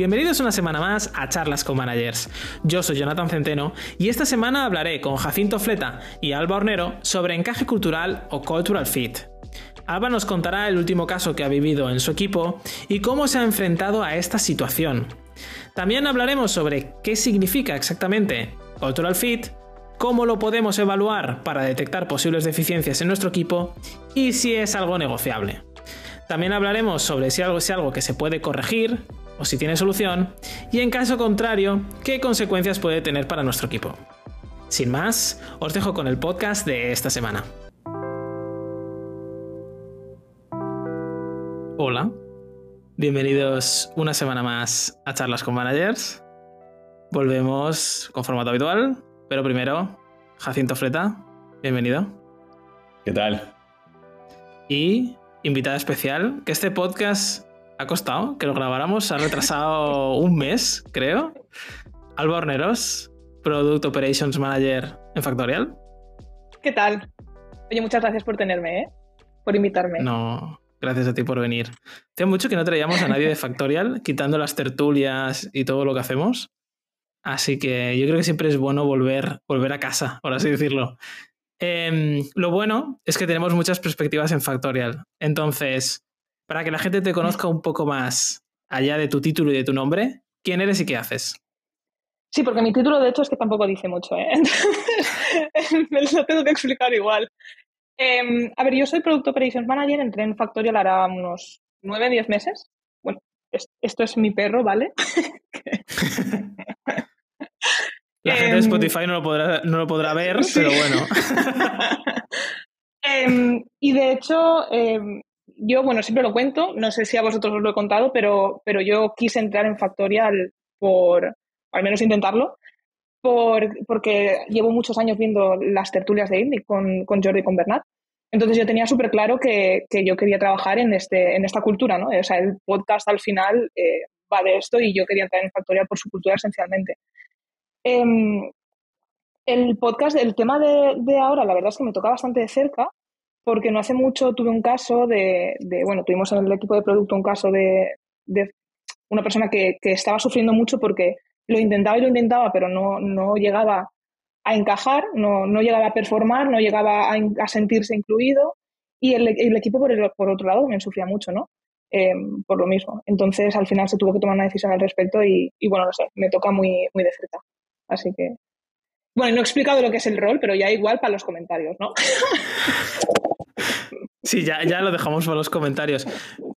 Bienvenidos una semana más a Charlas con Managers. Yo soy Jonathan Centeno y esta semana hablaré con Jacinto Fleta y Alba Hornero sobre encaje cultural o cultural fit. Alba nos contará el último caso que ha vivido en su equipo y cómo se ha enfrentado a esta situación. También hablaremos sobre qué significa exactamente cultural fit, cómo lo podemos evaluar para detectar posibles deficiencias en nuestro equipo y si es algo negociable. También hablaremos sobre si algo es algo que se puede corregir o si tiene solución y en caso contrario, qué consecuencias puede tener para nuestro equipo. Sin más, os dejo con el podcast de esta semana. Hola, bienvenidos una semana más a Charlas con Managers. Volvemos con formato habitual, pero primero, Jacinto Fleta, bienvenido. ¿Qué tal? Y invitada especial, que este podcast ha costado que lo grabáramos, ha retrasado un mes, creo. Alba Horneros, Product Operations Manager en Factorial. ¿Qué tal? Oye, muchas gracias por tenerme, ¿eh? Por invitarme. No, gracias a ti por venir. Hace mucho que no traíamos a nadie de Factorial, quitando las tertulias y todo lo que hacemos. Así que yo creo que siempre es bueno volver, volver a casa, por así decirlo. Em, lo bueno es que tenemos muchas perspectivas en Factorial. Entonces, para que la gente te conozca un poco más allá de tu título y de tu nombre, ¿quién eres y qué haces? Sí, porque mi título de hecho es que tampoco dice mucho, ¿eh? Entonces, me lo tengo que explicar igual. Em, a ver, yo soy Product Operations Manager, entré en Factorial hará unos 9, 10 meses. Bueno, esto es mi perro, ¿vale? La gente de em, Spotify no lo podrá, no lo podrá ver, pero bueno. Em, y de hecho, yo, bueno, siempre lo cuento, no sé si a vosotros os lo he contado, pero, pero yo quise entrar en Factorial por, al menos intentarlo, por, porque llevo muchos años viendo las tertulias de Indie con, con Jordi y con Bernat. Entonces yo tenía súper claro que, que, yo quería trabajar en, este, en esta cultura, ¿no? O sea, el podcast al final eh, va de esto y yo quería entrar en Factorial por su cultura esencialmente. Em, el podcast, el tema de, ahora, la verdad es que me toca bastante de cerca, porque no hace mucho tuve un caso de, bueno, tuvimos en el equipo de producto un caso de, una persona que, estaba sufriendo mucho porque lo intentaba y lo intentaba, pero no, no llegaba a encajar, no, no llegaba a performar, no llegaba a, sentirse incluido y el, equipo por, el, por otro lado también sufría mucho, ¿no? Em, por lo mismo. Entonces al final se tuvo que tomar una decisión al respecto y, y bueno, no sé, me toca muy, muy de cerca. Así que. Bueno, no he explicado lo que es el rol, pero ya igual para los comentarios, ¿no? Sí, ya, ya lo dejamos para los comentarios.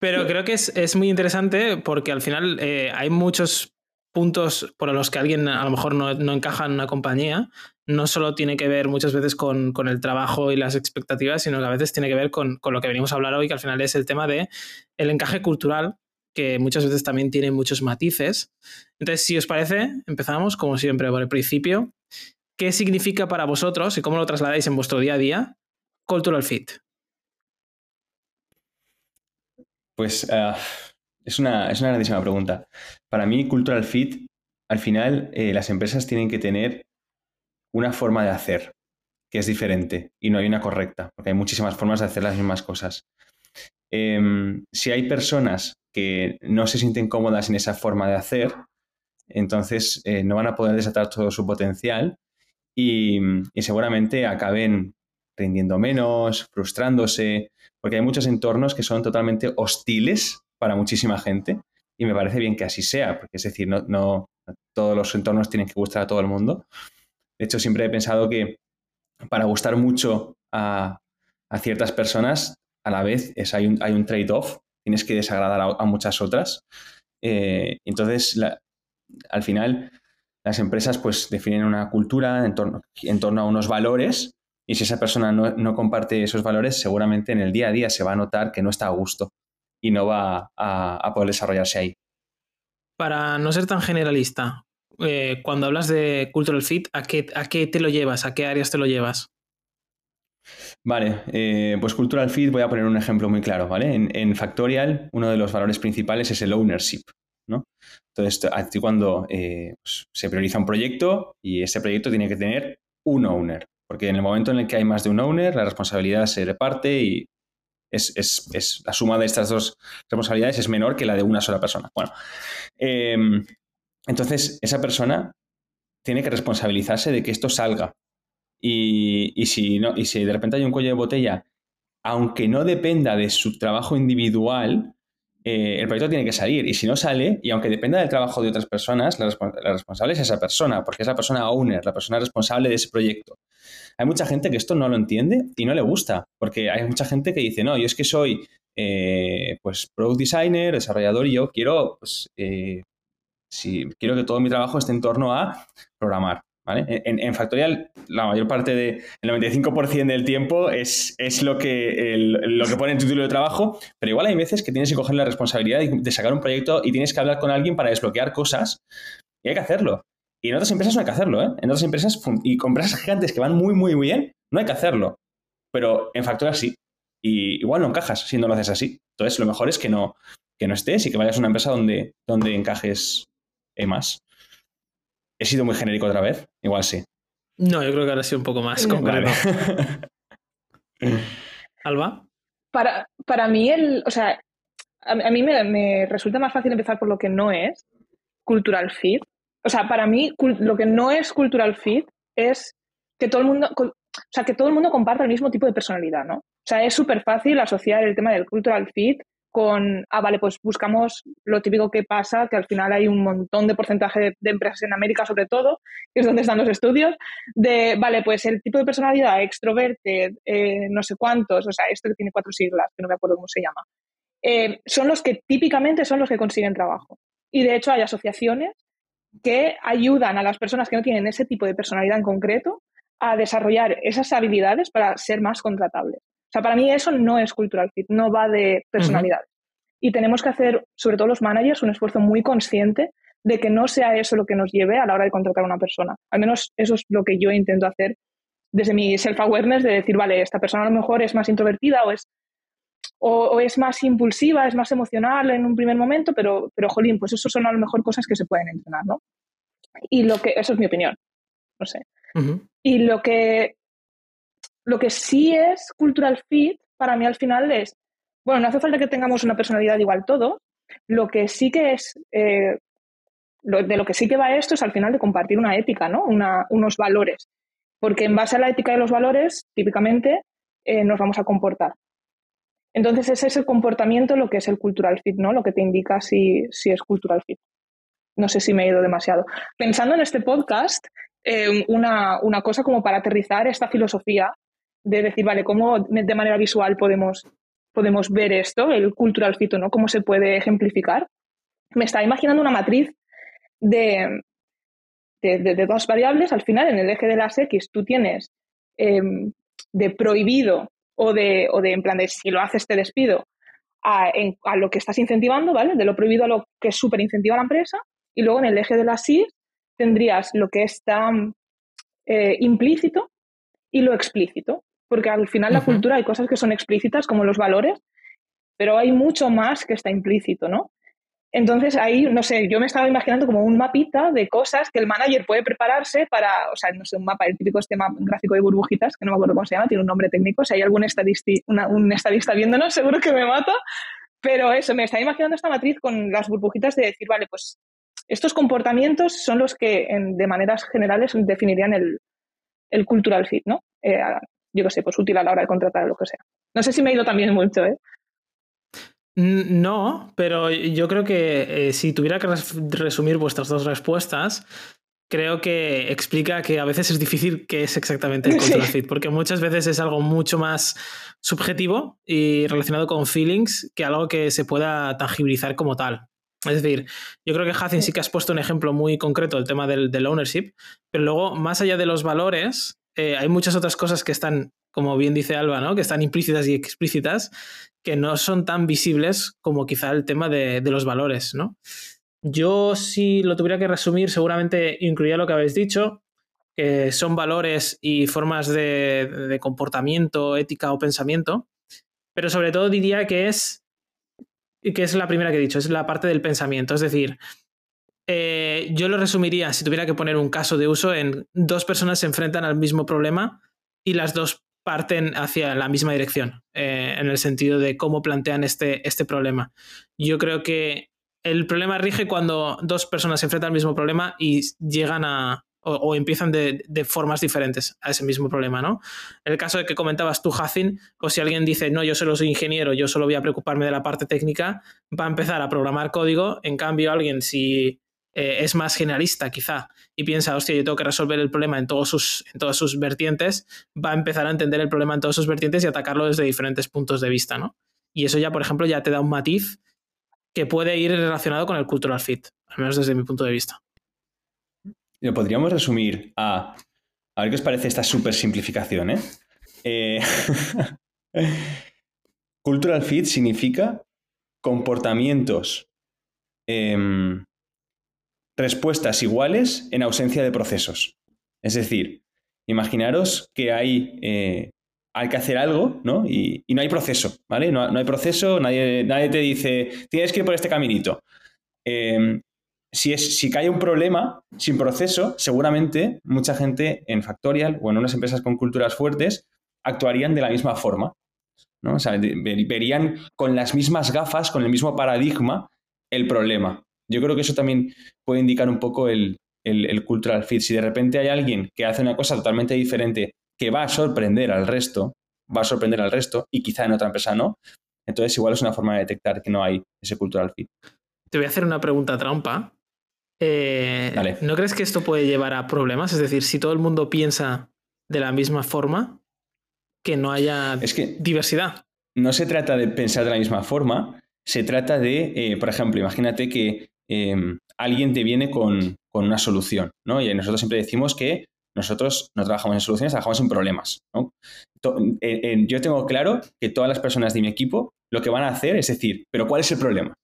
Pero creo que es, muy interesante porque al final eh, hay muchos puntos por los que alguien a lo mejor no, encaja en una compañía. No solo tiene que ver muchas veces con, el trabajo y las expectativas, sino que a veces tiene que ver con, con, lo que venimos a hablar hoy, que al final es el tema de el encaje cultural que muchas veces también tiene muchos matices. Entonces, si os parece, empezamos como siempre por el principio. ¿Qué significa para vosotros y cómo lo trasladáis en vuestro día a día cultural fit? Pues ah, es, una, es, una, grandísima pregunta. Para mí, cultural fit, al final, eh, las empresas tienen que tener una forma de hacer que es diferente y no hay una correcta, porque hay muchísimas formas de hacer las mismas cosas. Em, si hay personas que no se sienten cómodas en esa forma de hacer, entonces eh, no van a poder desatar todo su potencial y, seguramente acaben rindiendo menos, frustrándose, porque hay muchos entornos que son totalmente hostiles para muchísima gente y me parece bien que así sea, porque es decir, no, no todos los entornos tienen que gustar a todo el mundo. De hecho, siempre he pensado que para gustar mucho a, a ciertas personas, a la vez es, hay un, hay un trade-off tienes que desagradar a, muchas otras. Eh, entonces, al final, las empresas pues definen una cultura en torno, en torno a unos valores y si esa persona no, comparte esos valores, seguramente en el día a día se va a notar que no está a gusto y no va a, poder desarrollarse ahí. Para no ser tan generalista, eh, cuando hablas de cultural fit, ¿a qué, ¿a qué te lo llevas? ¿A qué áreas te lo llevas? Vale, eh, pues Cultural Fit voy a poner un ejemplo muy claro, ¿vale? En, Factorial, uno de los valores principales es el ownership, Entonces, aquí cuando eh, pues, se prioriza un proyecto y ese proyecto tiene que tener un owner, porque en el momento en el que hay más de un owner, la responsabilidad se reparte y es, la suma de estas dos responsabilidades es menor que la de una sola persona. Bueno, em, entonces esa persona tiene que responsabilizarse de que esto salga. Y, si no, y si de repente hay un cuello de botella, aunque no dependa de su trabajo individual, eh, el proyecto tiene que salir. Y si no sale, y aunque dependa del trabajo de otras personas, la, responsable es esa persona, porque es la persona owner, la persona responsable de ese proyecto. Hay mucha gente que esto no lo entiende y no le gusta, porque hay mucha gente que dice, no, yo es que soy eh, pues product designer, desarrollador y yo quiero, pues, eh, si quiero que todo mi trabajo esté en torno a programar. En, Factorial, la mayor parte del 95% del tiempo es, es lo, que lo que pone en tu título de trabajo, pero igual hay veces que tienes que coger la responsabilidad de, sacar un proyecto y tienes que hablar con alguien para desbloquear cosas y hay que hacerlo. Y en otras empresas no hay que hacerlo, ¿eh? En otras empresas y con empresas gigantes que van muy, muy, bien, no hay que hacerlo. Pero en Factorial sí. Y igual no encajas si no lo haces así. Entonces, lo mejor es que no, que no estés y que vayas a una empresa donde, donde encajes más. ¿He sido muy genérico otra vez? Igual sí. No, yo creo que ahora sí un poco más concreto. ¿Alba? Para, para mí, el, o sea, a, mí me, resulta más fácil empezar por lo que no es cultural fit. O sea, para mí, lo que no es cultural fit es que todo el mundo, o sea, que todo el mundo comparta el mismo tipo de personalidad, ¿no? O sea, es súper fácil asociar el tema del cultural fit con, ah, vale, pues buscamos lo típico que pasa, que al final hay un montón de porcentaje de, empresas en América, sobre todo, que es donde están los estudios, de, vale, pues el tipo de personalidad, extroverted, eh, no sé cuántos, o sea, esto que tiene cuatro siglas, que no me acuerdo cómo se llama, eh, son los que típicamente son los que consiguen trabajo. Y de hecho hay asociaciones que ayudan a las personas que no tienen ese tipo de personalidad en concreto a desarrollar esas habilidades para ser más contratables. O sea, para mí eso no es cultural fit, no va de personalidad. Y tenemos que hacer, sobre todo los managers, un esfuerzo muy consciente de que no sea eso lo que nos lleve a la hora de contratar a una persona. Al menos eso es lo que yo intento hacer desde mi self-awareness, de decir, vale, esta persona a lo mejor es más introvertida o es, o, es más impulsiva, es más emocional en un primer momento, pero, pero, jolín, pues eso son a lo mejor cosas que se pueden entrenar, ¿no? Y lo que, eso es mi opinión, no sé. Y lo que lo que sí es cultural fit, para mí al final es, bueno, no hace falta que tengamos una personalidad igual todo, lo que sí que es, eh, de lo que sí que va esto es al final de compartir una ética, ¿no? unos valores. Porque en base a la ética y los valores, típicamente, eh, nos vamos a comportar. Entonces, ese es el comportamiento lo que es el cultural fit, ¿no? Lo que te indica si, si es cultural fit. No sé si me he ido demasiado. Pensando en este podcast, eh, una, una, cosa como para aterrizar esta filosofía de decir, vale, ¿cómo de manera visual podemos, podemos ver esto, el cultural fit, ¿no? ¿Cómo se puede ejemplificar? Me está imaginando una matriz de, de, dos variables. Al final, en el eje de las X, tú tienes em, de prohibido o de, o de, en plan, de si lo haces te despido, a, a, lo que estás incentivando, ¿vale? De lo prohibido a lo que súper incentiva la empresa. Y luego en el eje de las Y tendrías lo que está eh, implícito y lo explícito porque al final la cultura hay cosas que son explícitas como los valores, pero hay mucho más que está implícito, ¿no? Entonces ahí, no sé, yo me estaba imaginando como un mapita de cosas que el manager puede prepararse para, o sea, no sé, un mapa, el típico este gráfico de burbujitas, que no me acuerdo cómo se llama, tiene un nombre técnico, si hay algún un estadista viéndonos, seguro que me mata, pero eso, me estaba imaginando esta matriz con las burbujitas de decir, vale, pues estos comportamientos son los que de maneras generales definirían el, el cultural fit, ¿no? Eh, yo qué sé, pues útil a la hora de contratar o lo que sea. No sé si me he ido también mucho, ¿eh? No, pero yo creo que eh, si tuviera que resumir vuestras dos respuestas, creo que explica que a veces es difícil qué es exactamente el fit, porque muchas veces es algo mucho más subjetivo y relacionado con feelings que algo que se pueda tangibilizar como tal. Es decir, yo creo que Hacin sí que has puesto un ejemplo muy concreto, el tema del, del ownership, pero luego, más allá de los valores, eh, hay muchas otras cosas que están, como bien dice Alba, ¿no? que están implícitas y explícitas, que no son tan visibles como quizá el tema de, los valores. ¿no? Yo, si lo tuviera que resumir, seguramente incluiría lo que habéis dicho, que son valores y formas de, de comportamiento, ética o pensamiento, pero sobre todo diría que es que es la primera que he dicho, es la parte del pensamiento. Es decir, eh, yo lo resumiría, si tuviera que poner un caso de uso, en dos personas se enfrentan al mismo problema y las dos parten hacia la misma dirección, eh, en el sentido de cómo plantean este, este problema. Yo creo que el problema rige cuando dos personas se enfrentan al mismo problema y llegan a, o, empiezan de, formas diferentes a ese mismo problema, ¿no? El caso de que comentabas tú, Jacin, pues si alguien dice, no, yo solo soy ingeniero, yo solo voy a preocuparme de la parte técnica, va a empezar a programar código, en cambio alguien si eh, es más generalista quizá y piensa, hostia, yo tengo que resolver el problema en, todos sus, en todas sus vertientes, va a empezar a entender el problema en todas sus vertientes y atacarlo desde diferentes puntos de vista, ¿no? Y eso ya, por ejemplo, ya te da un matiz que puede ir relacionado con el cultural fit, al menos desde mi punto de vista. Lo podríamos resumir a. A ver qué os parece esta súper simplificación, ¿eh? eh cultural fit significa comportamientos, em, respuestas iguales en ausencia de procesos. Es decir, imaginaros que hay eh, hay que hacer algo, ¿no? Y, no hay proceso, ¿vale? No, hay proceso, nadie, nadie, te dice, tienes que ir por este caminito. Em, si, es, si cae un problema sin proceso, seguramente mucha gente en Factorial o en unas empresas con culturas fuertes actuarían de la misma forma, ¿no? O sea, verían con las mismas gafas, con el mismo paradigma, el problema. Yo creo que eso también puede indicar un poco el, el cultural fit. Si de repente hay alguien que hace una cosa totalmente diferente que va a sorprender al resto, va a sorprender al resto y quizá en otra empresa no. Entonces igual es una forma de detectar que no hay ese cultural fit. Te voy a hacer una pregunta trampa. Eh, ¿No crees que esto puede llevar a problemas? Es decir, si todo el mundo piensa de la misma forma, que no haya diversidad. No se trata de pensar de la misma forma, se trata de, eh, por ejemplo, imagínate que em, alguien te viene con, con, una solución, ¿no? Y nosotros siempre decimos que nosotros no trabajamos en soluciones, trabajamos en problemas. yo tengo claro que todas las personas de mi equipo lo que van a hacer es decir, pero ¿cuál es el problema?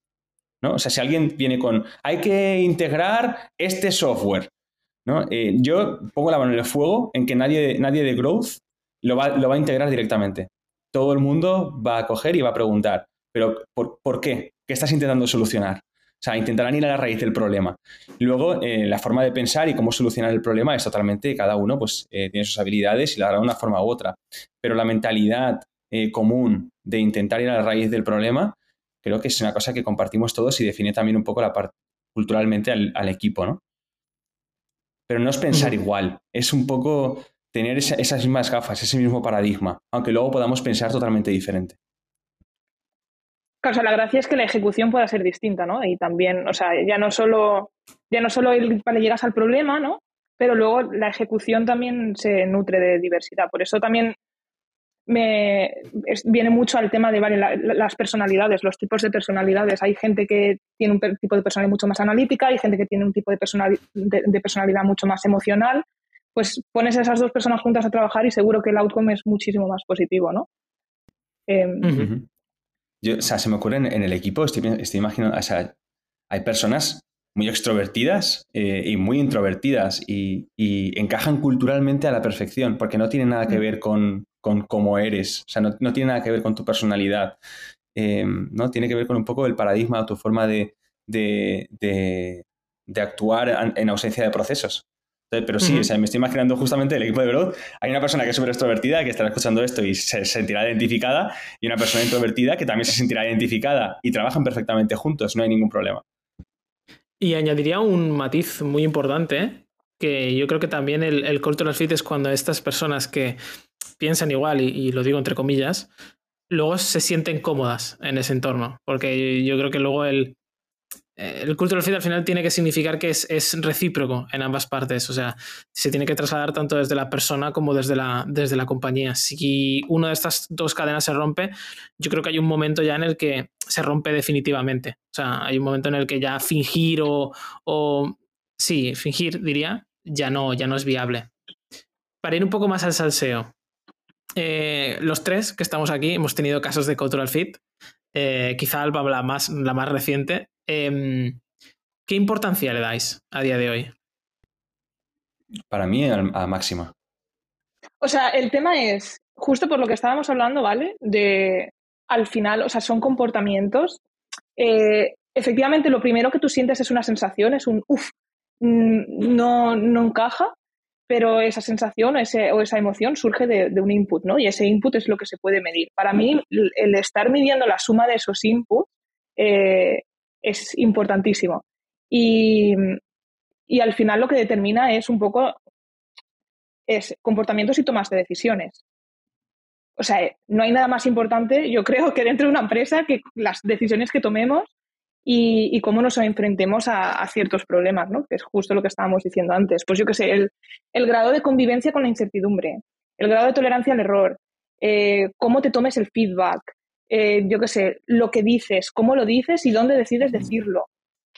¿No? O sea, si alguien viene con, hay que integrar este software, ¿no? Eh, yo pongo la mano en el fuego en que nadie, nadie de Growth lo va, lo va, a integrar directamente. Todo el mundo va a coger y va a preguntar, pero ¿por, ¿por qué? ¿Qué estás intentando solucionar? O sea, intentarán ir a la raíz del problema. Luego, eh, la forma de pensar y cómo solucionar el problema es totalmente, cada uno pues, eh, tiene sus habilidades y lo hará de una forma u otra. Pero la mentalidad eh, común de intentar ir a la raíz del problema, creo que es una cosa que compartimos todos y define también un poco la parte culturalmente al, equipo, ¿no? Pero no es pensar igual, es un poco tener esas mismas gafas, ese mismo paradigma, aunque luego podamos pensar totalmente diferente. Claro, la gracia es que la ejecución pueda ser distinta, ¿no? Y también, o sea, ya no solo, ya no solo el, llegas al problema, ¿no? Pero luego la ejecución también se nutre de diversidad. Por eso también me viene mucho al tema de vale, las personalidades, los tipos de personalidades. Hay gente que tiene un tipo de personalidad mucho más analítica, hay gente que tiene un tipo de, de, personalidad mucho más emocional. Pues pones a esas dos personas juntas a trabajar y seguro que el outcome es muchísimo más positivo, ¿no? Eh, o sea, se me ocurre en, el equipo, estoy, imaginando, o sea, hay personas muy extrovertidas eh, y muy introvertidas y, encajan culturalmente a la perfección, porque no tiene nada que mm. ver con, cómo eres, o sea, no, tiene nada que ver con tu personalidad, eh, ¿no? Tiene que ver con un poco el paradigma o tu forma de, de actuar en ausencia de procesos pero sí, o sea, me estoy imaginando justamente el equipo de Growth. Hay una persona que es súper extrovertida que estará escuchando esto y se sentirá identificada, y una persona introvertida que también se sentirá identificada y trabajan perfectamente juntos, no hay ningún problema. Y añadiría un matiz muy importante, que yo creo que también el, el cultural fit es cuando estas personas que piensan igual, y lo digo entre comillas, luego se sienten cómodas en ese entorno, porque yo creo que luego el, el cultural fit al final tiene que significar que es, recíproco en ambas partes. O sea, se tiene que trasladar tanto desde la persona como desde la, desde la compañía. Si una de estas dos cadenas se rompe, yo creo que hay un momento ya en el que se rompe definitivamente. O sea, hay un momento en el que ya fingir o, o sí, fingir, diría, ya no, ya no es viable. Para ir un poco más al salseo, eh, los tres que estamos aquí hemos tenido casos de cultural fit. Eh, quizá la más, la más reciente, Em, ¿Qué importancia le dais a día de hoy? Para mí, a, máxima. O sea, el tema es, justo por lo que estábamos hablando, ¿vale? De al final, o sea, son comportamientos. Eh, efectivamente, lo primero que tú sientes es una sensación, es un uff, mm, no, no encaja. pero esa sensación o, ese, o esa emoción surge de, un input, ¿no? Y ese input es lo que se puede medir. Para mí, el estar midiendo la suma de esos inputs eh, es importantísimo. Y, y, al final lo que determina es un poco es comportamientos y tomas de decisiones. O sea, no hay nada más importante, yo creo, que dentro de una empresa que las decisiones que tomemos y, cómo nos enfrentemos a, ciertos problemas, ¿no? Que es justo lo que estábamos diciendo antes. Pues yo qué sé, el, grado de convivencia con la incertidumbre, el grado de tolerancia al error, eh, cómo te tomes el feedback, eh, yo qué sé, lo que dices, cómo lo dices y dónde decides decirlo.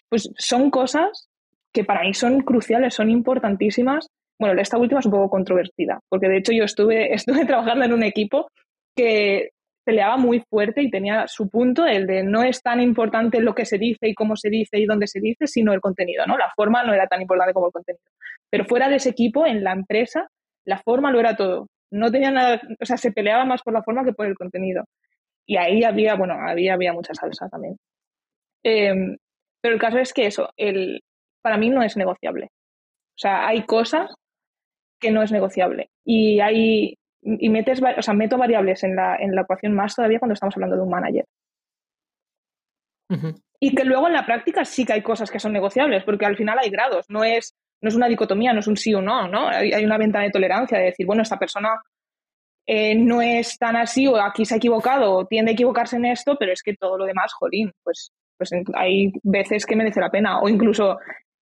Pues son cosas que para mí son cruciales, son importantísimas. Bueno, esta última es un poco controvertida, porque de hecho yo estuve, estuve trabajando en un equipo que peleaba muy fuerte y tenía su punto, el de no es tan importante lo que se dice y cómo se dice y dónde se dice, sino el contenido, ¿no? La forma no era tan importante como el contenido. Pero fuera de ese equipo, en la empresa, la forma lo era todo. No tenía nada, o sea, se peleaba más por la forma que por el contenido. Y ahí había, bueno, había, había mucha salsa también. Em, pero el caso es que eso, el, para mí no es negociable. O sea, hay cosas que no es negociable. Y hay, y metes, o sea, meto variables en la, en la ecuación más todavía cuando estamos hablando de un manager. Y que luego en la práctica sí que hay cosas que son negociables, porque al final hay grados, no es, no es una dicotomía, no es un sí o no, ¿no? Hay, hay una ventana de tolerancia de decir, bueno, esta persona eh, no es tan así o aquí se ha equivocado o tiende a equivocarse en esto, pero es que todo lo demás, jolín, pues, pues hay veces que merece la pena o incluso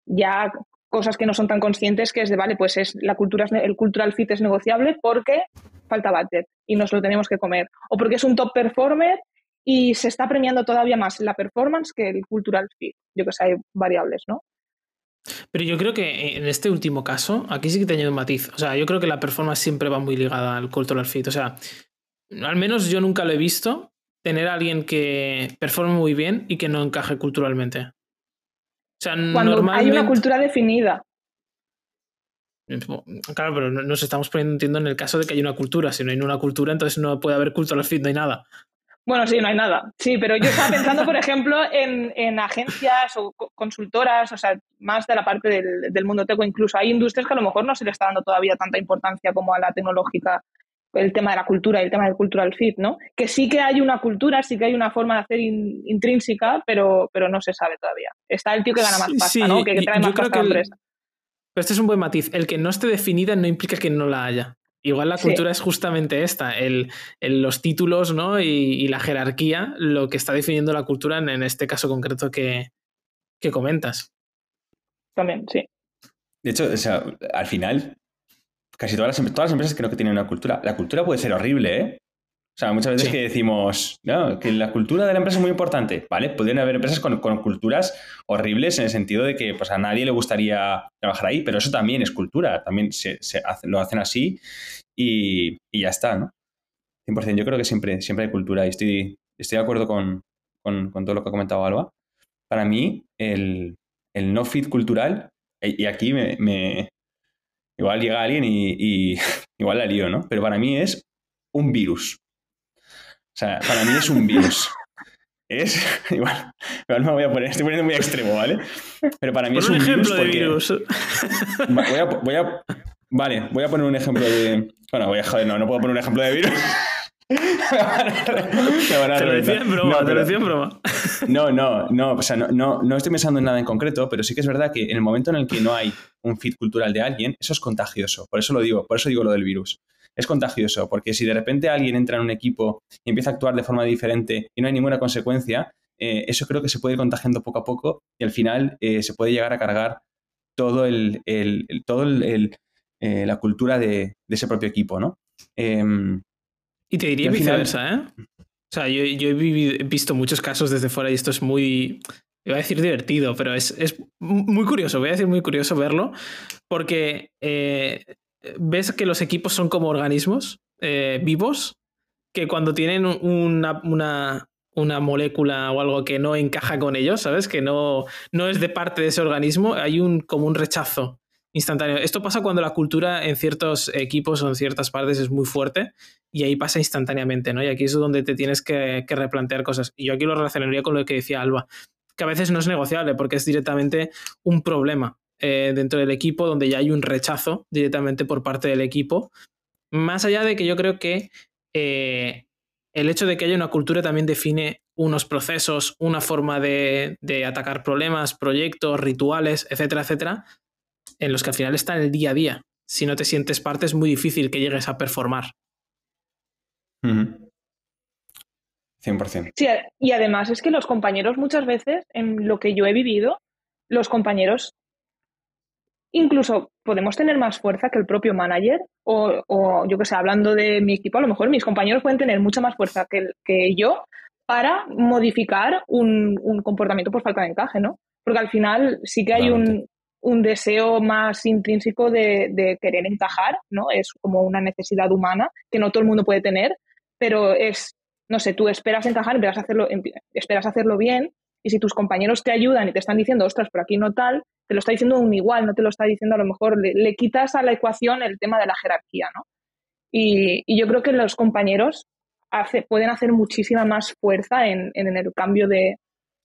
ya cosas que no son tan conscientes que es de, vale, pues es la cultura, el cultural fit es negociable porque falta budget y nos lo tenemos que comer. O porque es un top performer y se está premiando todavía más la performance que el cultural fit. Yo que sé, hay variables, ¿no? Pero yo creo que en este último caso, aquí sí que te añado un matiz. O sea, yo creo que la performance siempre va muy ligada al cultural fit. O sea, al menos yo nunca lo he visto tener a alguien que performe muy bien y que no encaje culturalmente. Cuando hay una cultura definida. Claro, pero nos estamos poniendo, entiendo, en el caso de que hay una cultura. Si no hay una cultura, entonces no puede haber cultural fit, no hay nada. Bueno, sí, no hay nada. Sí, pero yo estaba pensando, por ejemplo, en, agencias o consultoras, o sea, más de la parte del, del, mundo teco. Incluso hay industrias que a lo mejor no se le está dando todavía tanta importancia como a la tecnológica el tema de la cultura y el tema del cultural fit, ¿no? Que sí que hay una cultura, sí que hay una forma de hacer intrínseca, pero, pero no se sabe todavía. Está el tío que gana más pasta, ¿no? Que, trae más pasta a la empresa. Pero este es un buen matiz. El que no esté definida no implica que no la haya. Igual la cultura es justamente esta, el, los títulos ¿no? Y, la jerarquía, lo que está definiendo la cultura en, este caso concreto que, que comentas. También, sí. De hecho, o sea, al final, casi todas las, todas las empresas creo que tienen una cultura. La cultura puede ser horrible, ¿eh? O sea, muchas veces que decimos, no, que la cultura de la empresa es muy importante, ¿vale? Pueden haber empresas con, culturas horribles en el sentido de que pues, a nadie le gustaría trabajar ahí, pero eso también es cultura, también se, lo hacen así y, ya está, ¿no? 100%, yo creo que siempre, siempre hay cultura y estoy, estoy de acuerdo con, todo lo que ha comentado Alba. Para mí, el, no fit cultural, y aquí me, Igual llega alguien y, igual la lío, ¿no? Pero para mí es un virus. O sea, para mí es un virus. Es, igual, igual me voy a poner, estoy poniendo muy extremo, ¿vale? Pero para mí es un, ejemplo virus. De virus. Voy a, voy a, vale, voy a poner un ejemplo de. Bueno, voy a joder, no, no puedo poner un ejemplo de virus. te lo decía en broma, no, te lo decía en broma. No, no, no, o sea, no, no, no, estoy pensando en nada en concreto, pero sí que es verdad que en el momento en el que no hay un fit cultural de alguien, eso es contagioso. Por eso lo digo, por eso digo lo del virus. Es contagioso, porque si de repente alguien entra en un equipo y empieza a actuar de forma diferente y no hay ninguna consecuencia, eh, eso creo que se puede ir contagiando poco a poco y al final eh, se puede llegar a cargar todo el, todo el, eh, la cultura de, ese propio equipo, ¿no? Em, y te diría viceversa, ¿eh? O sea, yo, he, visto muchos casos desde fuera y esto es muy, iba a decir divertido, pero es, muy curioso, voy a decir muy curioso verlo, porque eh, ves que los equipos son como organismos eh, vivos, que cuando tienen una, una, molécula o algo que no encaja con ellos, ¿sabes? Que no, no es de parte de ese organismo, hay un, como un rechazo instantáneo. Esto pasa cuando la cultura en ciertos equipos o en ciertas partes es muy fuerte y ahí pasa instantáneamente, ¿no? Y aquí es donde te tienes que, replantear cosas. Y yo aquí lo relacionaría con lo que decía Alba, que a veces no es negociable porque es directamente un problema eh, dentro del equipo donde ya hay un rechazo directamente por parte del equipo. Más allá de que yo creo que eh, el hecho de que haya una cultura también define unos procesos, una forma de, atacar problemas, proyectos, rituales, etcétera, etcétera, en los que al final está en el día a día. Si no te sientes parte es muy difícil que llegues a performar. 100%. Sí, y además es que los compañeros muchas veces, en lo que yo he vivido, los compañeros incluso podemos tener más fuerza que el propio manager o, yo que sé, hablando de mi equipo, a lo mejor mis compañeros pueden tener mucha más fuerza que, que yo para modificar un, comportamiento por falta de encaje, ¿no? Porque al final sí que hay un, deseo más intrínseco de, de, querer encajar, ¿no? Es como una necesidad humana que no todo el mundo puede tener, pero es no sé, tú esperas encajar, esperas hacerlo, esperas hacerlo bien, y si tus compañeros te ayudan y te están diciendo, ostras, por aquí no tal, te lo está diciendo un igual, no te lo está diciendo a lo mejor, le, quitas a la ecuación el tema de la jerarquía, ¿no? Y, yo creo que los compañeros hace, pueden hacer muchísima más fuerza en, el cambio de,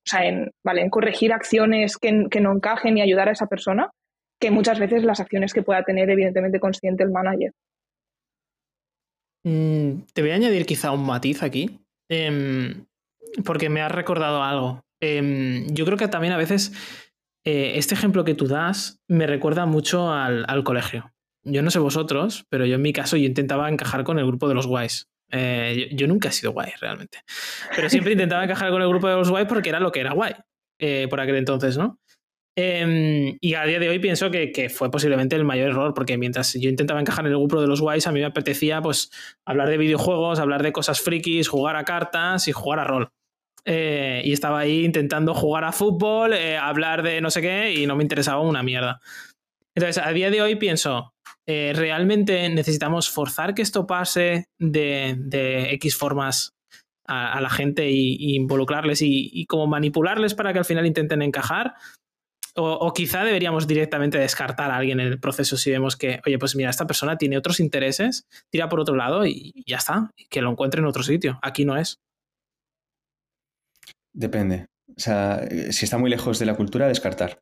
o sea, en, ¿vale? en corregir acciones que, no encajen y ayudar a esa persona, que muchas veces las acciones que pueda tener evidentemente consciente el manager. Mm, te voy a añadir quizá un matiz aquí, em, porque me has recordado algo. Em, yo creo que también a veces eh, este ejemplo que tú das me recuerda mucho al, colegio. Yo no sé vosotros, pero yo en mi caso yo intentaba encajar con el grupo de los guays. Eh, yo, nunca he sido guay realmente. Pero siempre intentaba encajar con el grupo de los guays porque era lo que era guay eh, por aquel entonces, ¿no? Em, y a día de hoy pienso que, fue posiblemente el mayor error, porque mientras yo intentaba encajar en el grupo de los guays, a mí me apetecía pues hablar de videojuegos, hablar de cosas frikis, jugar a cartas y jugar a rol. Eh, y estaba ahí intentando jugar a fútbol, eh, hablar de no sé qué, y no me interesaba una mierda. Entonces, a día de hoy pienso, eh, ¿realmente necesitamos forzar que esto pase de, X formas a, la gente y, involucrarles y, como manipularles para que al final intenten encajar? O, quizá deberíamos directamente descartar a alguien en el proceso si vemos que, oye, pues mira, esta persona tiene otros intereses, tira por otro lado y, ya está, que lo encuentre en otro sitio. Aquí no es. Depende. O sea, si está muy lejos de la cultura, descartar.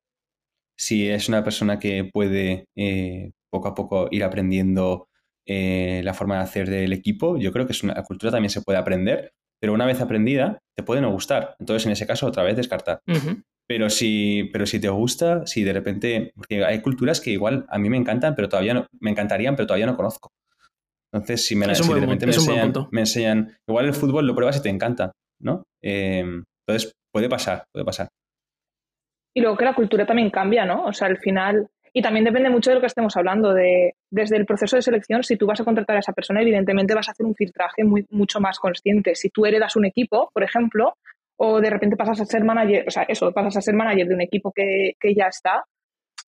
Si es una persona que puede eh, poco a poco ir aprendiendo eh, la forma de hacer del equipo, yo creo que es una, la cultura también se puede aprender, pero una vez aprendida, te puede no gustar. Entonces, en ese caso, otra vez descartar. Pero si, pero si te gusta, si de repente, porque hay culturas que igual a mí me encantan, pero todavía no, me encantarían, pero todavía no conozco. Entonces, si, me, de repente me enseñan, me enseñan, igual el fútbol lo pruebas y te encanta, ¿no? Em, entonces, puede pasar, puede pasar. Y luego que la cultura también cambia, ¿no? O sea, al final, y también depende mucho de lo que estemos hablando, de desde el proceso de selección, si tú vas a contratar a esa persona, evidentemente vas a hacer un filtraje muy, mucho más consciente. Si tú heredas un equipo, por ejemplo, o de repente pasas a ser manager, o sea, eso, pasas a ser manager de un equipo que, ya está,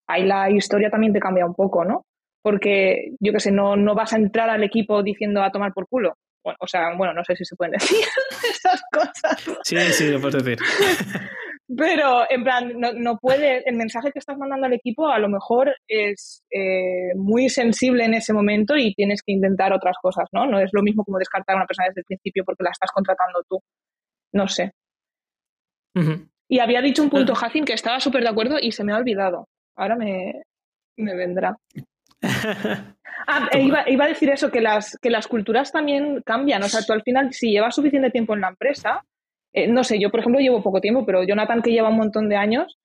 ahí la historia también te cambia un poco, ¿no? Porque, yo qué sé, no, no vas a entrar al equipo diciendo a tomar por culo. Bueno, o sea, bueno, no sé si se pueden decir esas cosas. Sí, sí, lo puedes decir. Pero, en plan, no, no, puede, el mensaje que estás mandando al equipo a lo mejor es eh, muy sensible en ese momento y tienes que intentar otras cosas, ¿no? No es lo mismo como descartar a una persona desde el principio porque la estás contratando tú. No sé. Y había dicho un punto, Jacin, que estaba súper de acuerdo y se me ha olvidado. Ahora me, vendrá. ah, iba, iba, a decir eso, que las, que las culturas también cambian. O sea, tú al final, si llevas suficiente tiempo en la empresa, eh, no sé, yo por ejemplo llevo poco tiempo, pero Jonathan que lleva un montón de años,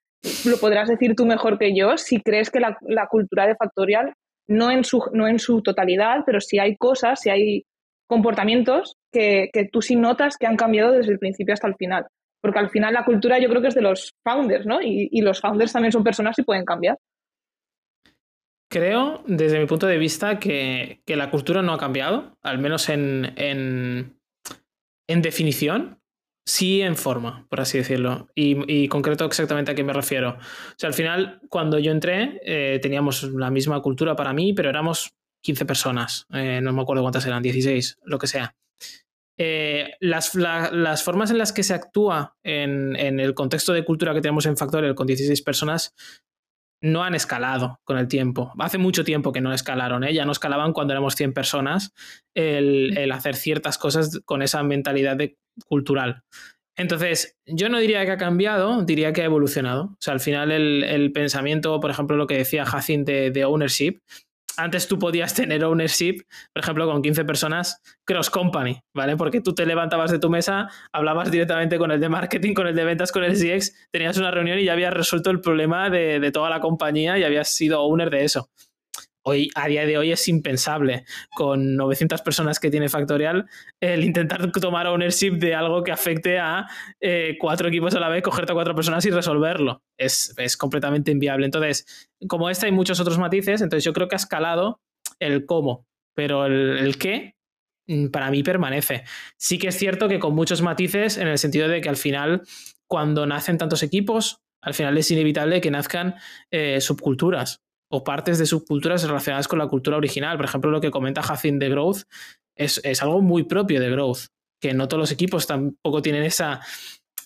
lo podrás decir tú mejor que yo, si crees que la, cultura de Factorial, no en, su, no en su totalidad, pero si hay cosas, si hay comportamientos que, que tú sí notas que han cambiado desde el principio hasta el final porque al final la cultura yo creo que es de los founders, ¿no? Y, los founders también son personas y pueden cambiar. Creo, desde mi punto de vista, que, la cultura no ha cambiado, al menos en, en, definición, sí en forma, por así decirlo. Y, concreto exactamente a qué me refiero. O sea, al final, cuando yo entré, eh, teníamos la misma cultura para mí, pero éramos 15 personas. Eh, no me acuerdo cuántas eran, 16, lo que sea. Eh, las, formas en las que se actúa en, el contexto de cultura que tenemos en Factorial con 16 personas no han escalado con el tiempo. Hace mucho tiempo que no escalaron, ¿eh? ya no escalaban cuando éramos 100 personas el, hacer ciertas cosas con esa mentalidad de cultural. Entonces, yo no diría que ha cambiado, diría que ha evolucionado. O sea, al final el, pensamiento, por ejemplo, lo que decía Jacin de, ownership, antes tú podías tener ownership, por ejemplo, con 15 personas cross company, ¿vale? Porque tú te levantabas de tu mesa, hablabas directamente con el de marketing, con el de ventas, con el CX, tenías una reunión y ya habías resuelto el problema de, de toda la compañía y habías sido owner de eso hoy, a día de hoy es impensable con 900 personas que tiene Factorial el intentar tomar ownership de algo que afecte a eh, cuatro equipos a la vez, cogerte a cuatro personas y resolverlo. Es, completamente inviable. Entonces, como este hay muchos otros matices, entonces yo creo que ha escalado el cómo, pero el, el qué mm, para mí permanece. Sí que es cierto que con muchos matices en el sentido de que al final, cuando nacen tantos equipos, al final es inevitable que nazcan eh, subculturas o partes de subculturas relacionadas con la cultura original. Por ejemplo, lo que comenta Jacin de Growth es, algo muy propio de Growth, que no todos los equipos tampoco tienen esa,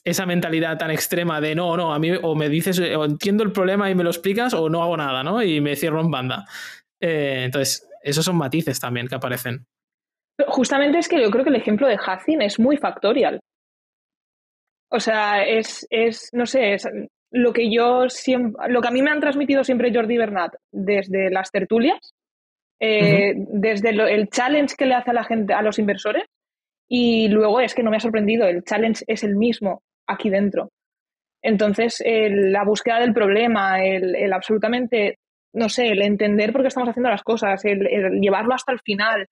esa mentalidad tan extrema de no, no, a mí o me dices, o entiendo el problema y me lo explicas, o no hago nada, ¿no? Y me cierro en banda. Eh, entonces, esos son matices también que aparecen. Justamente es que yo creo que el ejemplo de Jacin es muy factorial. O sea, es, es no sé, es, lo que yo siempre, lo que a mí me han transmitido siempre Jordi Bernat desde las tertulias, eh, desde el challenge que le hace a la gente, a los inversores, y luego es que no me ha sorprendido, el challenge es el mismo aquí dentro. Entonces, la búsqueda del problema, el, absolutamente, no sé, el entender por qué estamos haciendo las cosas, el, llevarlo hasta el final,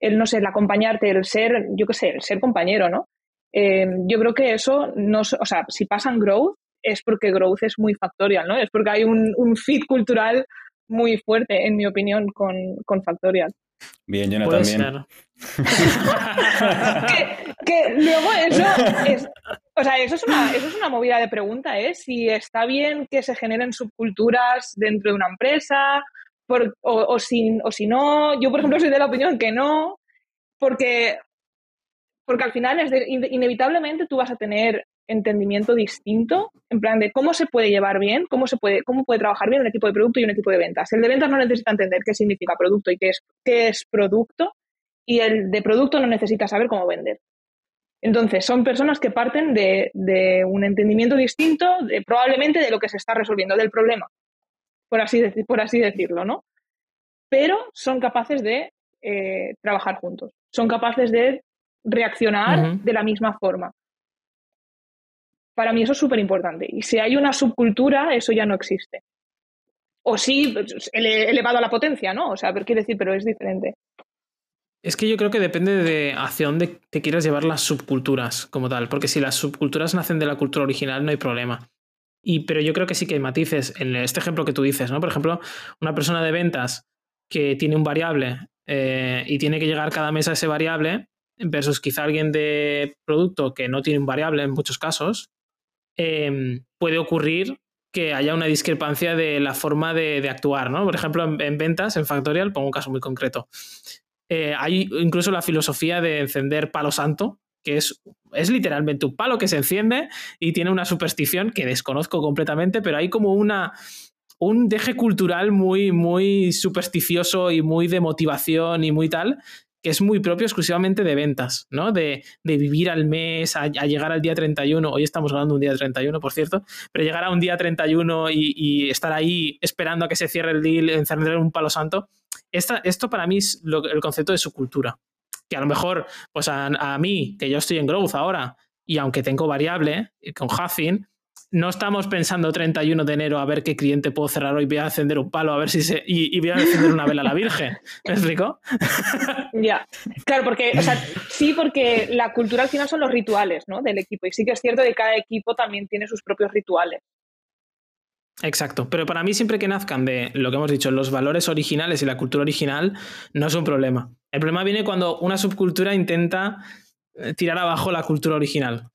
el, no sé, el acompañarte, el ser, yo qué sé, el ser compañero, ¿no? Eh, yo creo que eso, no, o sea, si pasan growth, es porque Growth es muy factorial, ¿no? Es porque hay un, un fit cultural muy fuerte, en mi opinión, con, con Factorial. Bien, yo también. que, que, luego eso es, o sea, eso es, una, eso es una movida de pregunta, ¿eh? Si está bien que se generen subculturas dentro de una empresa, por, o, o, si, o si no. Yo, por ejemplo, soy de la opinión que no, porque, porque al final es inevitablemente tú vas a tener entendimiento distinto, en plan de cómo se puede llevar bien, cómo se puede, cómo puede trabajar bien un equipo de producto y un equipo de ventas. El de ventas no necesita entender qué significa producto y qué es, qué es producto, y el de producto no necesita saber cómo vender. Entonces, son personas que parten de, un entendimiento distinto, de, probablemente de lo que se está resolviendo, del problema, por así, por así decirlo, ¿no? Pero son capaces de eh, trabajar juntos, son capaces de reaccionar de la misma forma. Para mí eso es súper importante. Y si hay una subcultura, eso ya no existe. O sí, pues, elevado a la potencia, ¿no? O sea, quiere decir, pero es diferente. Es que yo creo que depende de hacia dónde te quieras llevar las subculturas como tal, porque si las subculturas nacen de la cultura original no hay problema. Y, pero yo creo que sí que hay matices. En este ejemplo que tú dices, ¿no? Por ejemplo, una persona de ventas que tiene un variable eh, y tiene que llegar cada mes a ese variable, versus quizá alguien de producto que no tiene un variable en muchos casos, Em, puede ocurrir que haya una discrepancia de la forma de, actuar, ¿no? Por ejemplo, en, ventas, en Factorial, pongo un caso muy concreto. Eh, hay incluso la filosofía de encender palo santo, que es, es literalmente un palo que se enciende y tiene una superstición que desconozco completamente, pero hay como una, un deje cultural muy, muy supersticioso y muy de motivación y muy tal, que es muy propio exclusivamente de ventas, ¿no? De, vivir al mes, a, llegar al día 31, hoy estamos hablando un día 31, por cierto, pero llegar a un día 31 y, y estar ahí esperando a que se cierre el deal, encender un palo santo, esta, esto para mí es el concepto de su cultura. Que a lo mejor, pues a, a, mí, que yo estoy en growth ahora, y aunque tengo variable con Huffing, no estamos pensando 31 de enero a ver qué cliente puedo cerrar hoy, voy a encender un palo a ver si se. y, voy a encender una vela a la Virgen. ¿Me explico? Ya. Claro, porque, o sea, sí, porque la cultura al final son los rituales, ¿no? Del equipo. Y sí que es cierto que cada equipo también tiene sus propios rituales. Exacto, pero para mí siempre que nazcan de lo que hemos dicho, los valores originales y la cultura original, no es un problema. El problema viene cuando una subcultura intenta eh, tirar abajo la cultura original.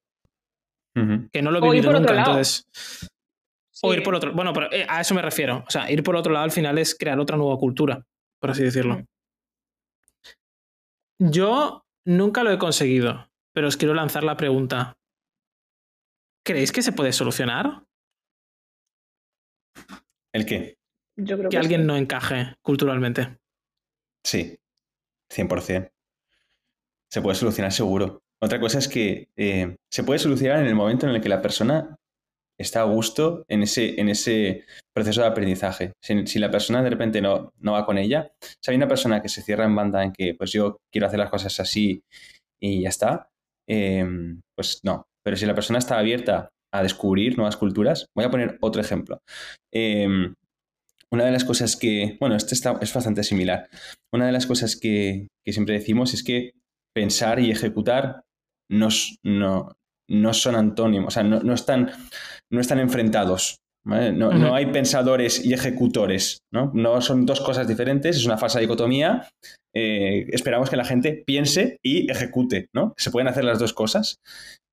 Que no lo he vivido nunca, entonces. O ir por otro. Bueno, pero eh, a eso me refiero. O sea, ir por otro lado al final es crear otra nueva cultura, por así decirlo. Yo nunca lo he conseguido, pero os quiero lanzar la pregunta. ¿Creéis que se puede solucionar? ¿El qué? Yo creo que, alguien no encaje culturalmente. Sí, 100%. Se puede solucionar seguro. Otra cosa es que eh, se puede solucionar en el momento en el que la persona está a gusto en ese, en ese proceso de aprendizaje. Si, la persona de repente no, no va con ella, si hay una persona que se cierra en banda en que pues yo quiero hacer las cosas así y ya está, em, pues no. Pero si la persona está abierta a descubrir nuevas culturas, voy a poner otro ejemplo. Em, una de las cosas que, bueno, este está, es bastante similar. Una de las cosas que, que siempre decimos es que pensar y ejecutar no, no, no son antónimos, o sea, no, están, no están enfrentados. No, hay pensadores y ejecutores, ¿no? No son dos cosas diferentes, es una falsa dicotomía. Eh, esperamos que la gente piense y ejecute, ¿no? Se pueden hacer las dos cosas.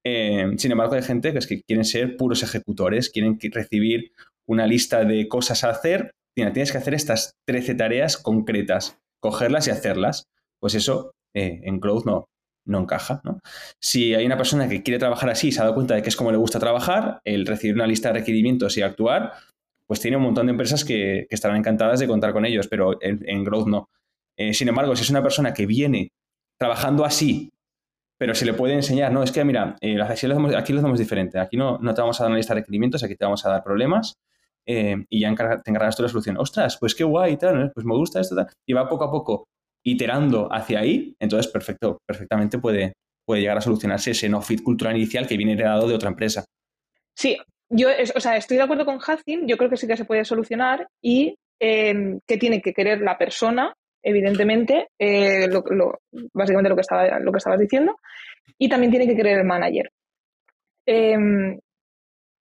Eh, sin embargo, hay gente que es que quieren ser puros ejecutores, quieren recibir una lista de cosas a hacer. tienes que hacer estas 13 tareas concretas, cogerlas y hacerlas. Pues eso eh, en Growth no, no encaja. ¿no? Si hay una persona que quiere trabajar así y se ha dado cuenta de que es como le gusta trabajar, el recibir una lista de requerimientos y actuar, pues tiene un montón de empresas que, estarán encantadas de contar con ellos, pero en, Growth no. Eh, sin embargo, si es una persona que viene trabajando así, pero se le puede enseñar, no, es que mira, eh, aquí lo hacemos diferente, aquí no, no te vamos a dar una lista de requerimientos, aquí te vamos a dar problemas eh, y ya te encargas tú la solución. Ostras, pues qué guay, tal, pues me gusta esto, tal. y va poco a poco iterando hacia ahí, entonces perfecto, perfectamente puede, puede llegar a solucionarse ese no fit cultural inicial que viene heredado de otra empresa. Sí, yo o sea, estoy de acuerdo con Hacin, yo creo que sí que se puede solucionar y em, que tiene que querer la persona, evidentemente, eh, básicamente lo que, estaba, lo que estabas diciendo, y también tiene que querer el manager. Em,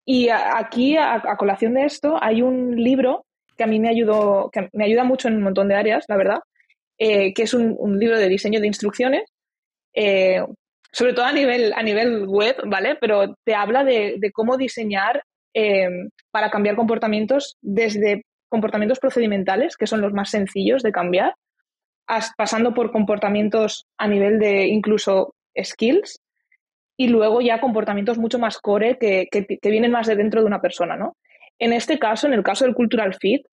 y aquí, a, colación de esto, hay un libro que a mí me ayudó, que me ayuda mucho en un montón de áreas, la verdad, eh, que es un, libro de diseño de instrucciones, eh, sobre todo a nivel, a nivel web, ¿vale? Pero te habla de, cómo diseñar eh, para cambiar comportamientos desde comportamientos procedimentales, que son los más sencillos de cambiar, pasando por comportamientos a nivel de incluso skills, y luego ya comportamientos mucho más core que, que, vienen más de dentro de una persona, ¿no? En este caso, en el caso del cultural fit,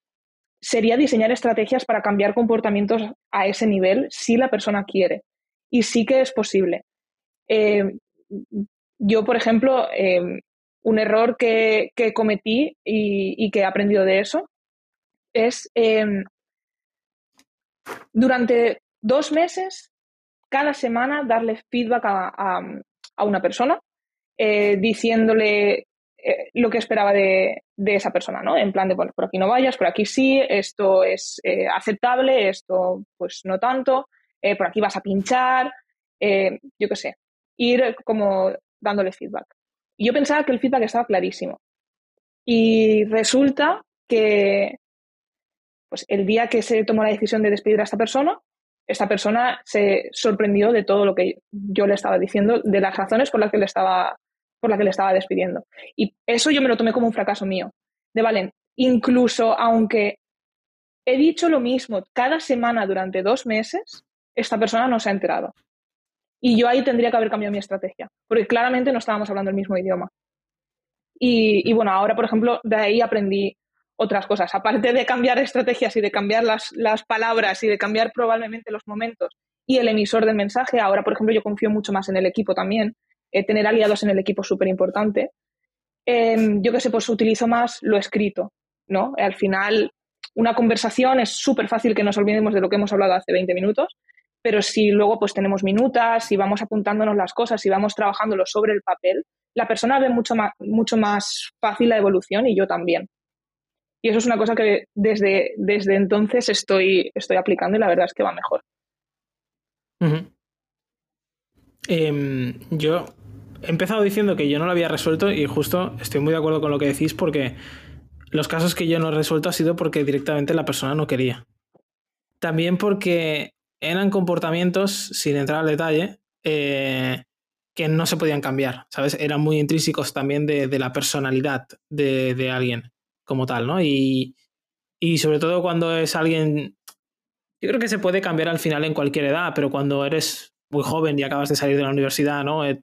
sería diseñar estrategias para cambiar comportamientos a ese nivel si la persona quiere. Y sí que es posible. Eh, yo, por ejemplo, eh, un error que, cometí y, que he aprendido de eso es eh, durante dos meses, cada semana, darle feedback a, a una persona, diciéndole eh, lo que esperaba de, esa persona, ¿no? En plan de, bueno, por aquí no vayas, por aquí sí, esto es eh, aceptable, esto pues no tanto, eh, por aquí vas a pinchar, yo qué sé, ir como dándole feedback. Y yo pensaba que el feedback estaba clarísimo. Y resulta que pues el día que se tomó la decisión de despedir a esta persona, esta persona se sorprendió de todo lo que yo le estaba diciendo, de las razones por las que le estaba por la que le estaba despidiendo. Y eso yo me lo tomé como un fracaso mío. De Valen, incluso aunque he dicho lo mismo cada semana durante dos meses, esta persona no se ha enterado. Y yo ahí tendría que haber cambiado mi estrategia, porque claramente no estábamos hablando el mismo idioma. Y, bueno, ahora, por ejemplo, de ahí aprendí otras cosas. Aparte de cambiar estrategias y de cambiar las, las palabras y de cambiar probablemente los momentos y el emisor del mensaje, ahora, por ejemplo, yo confío mucho más en el equipo también eh, tener aliados en el equipo es súper importante. Em, yo que sé, pues utilizo más lo escrito, ¿no? Al final, una conversación es súper fácil que nos olvidemos de lo que hemos hablado hace 20 minutos, pero si luego pues tenemos minutas, y vamos apuntándonos las cosas, y vamos trabajándolo sobre el papel, la persona ve mucho más, mucho más fácil la evolución y yo también. Y eso es una cosa que desde, desde entonces estoy, estoy aplicando y la verdad es que va mejor. Em, yo he empezado diciendo que yo no lo había resuelto y justo estoy muy de acuerdo con lo que decís porque los casos que yo no he resuelto ha sido porque directamente la persona no quería. También porque eran comportamientos, sin entrar al detalle, eh, que no se podían cambiar, ¿sabes? Eran muy intrínsecos también de, la personalidad de, alguien como tal, ¿no? Y, y sobre todo cuando es alguien... Yo creo que se puede cambiar al final en cualquier edad, pero cuando eres muy joven y acabas de salir de la universidad, ¿no? Eh,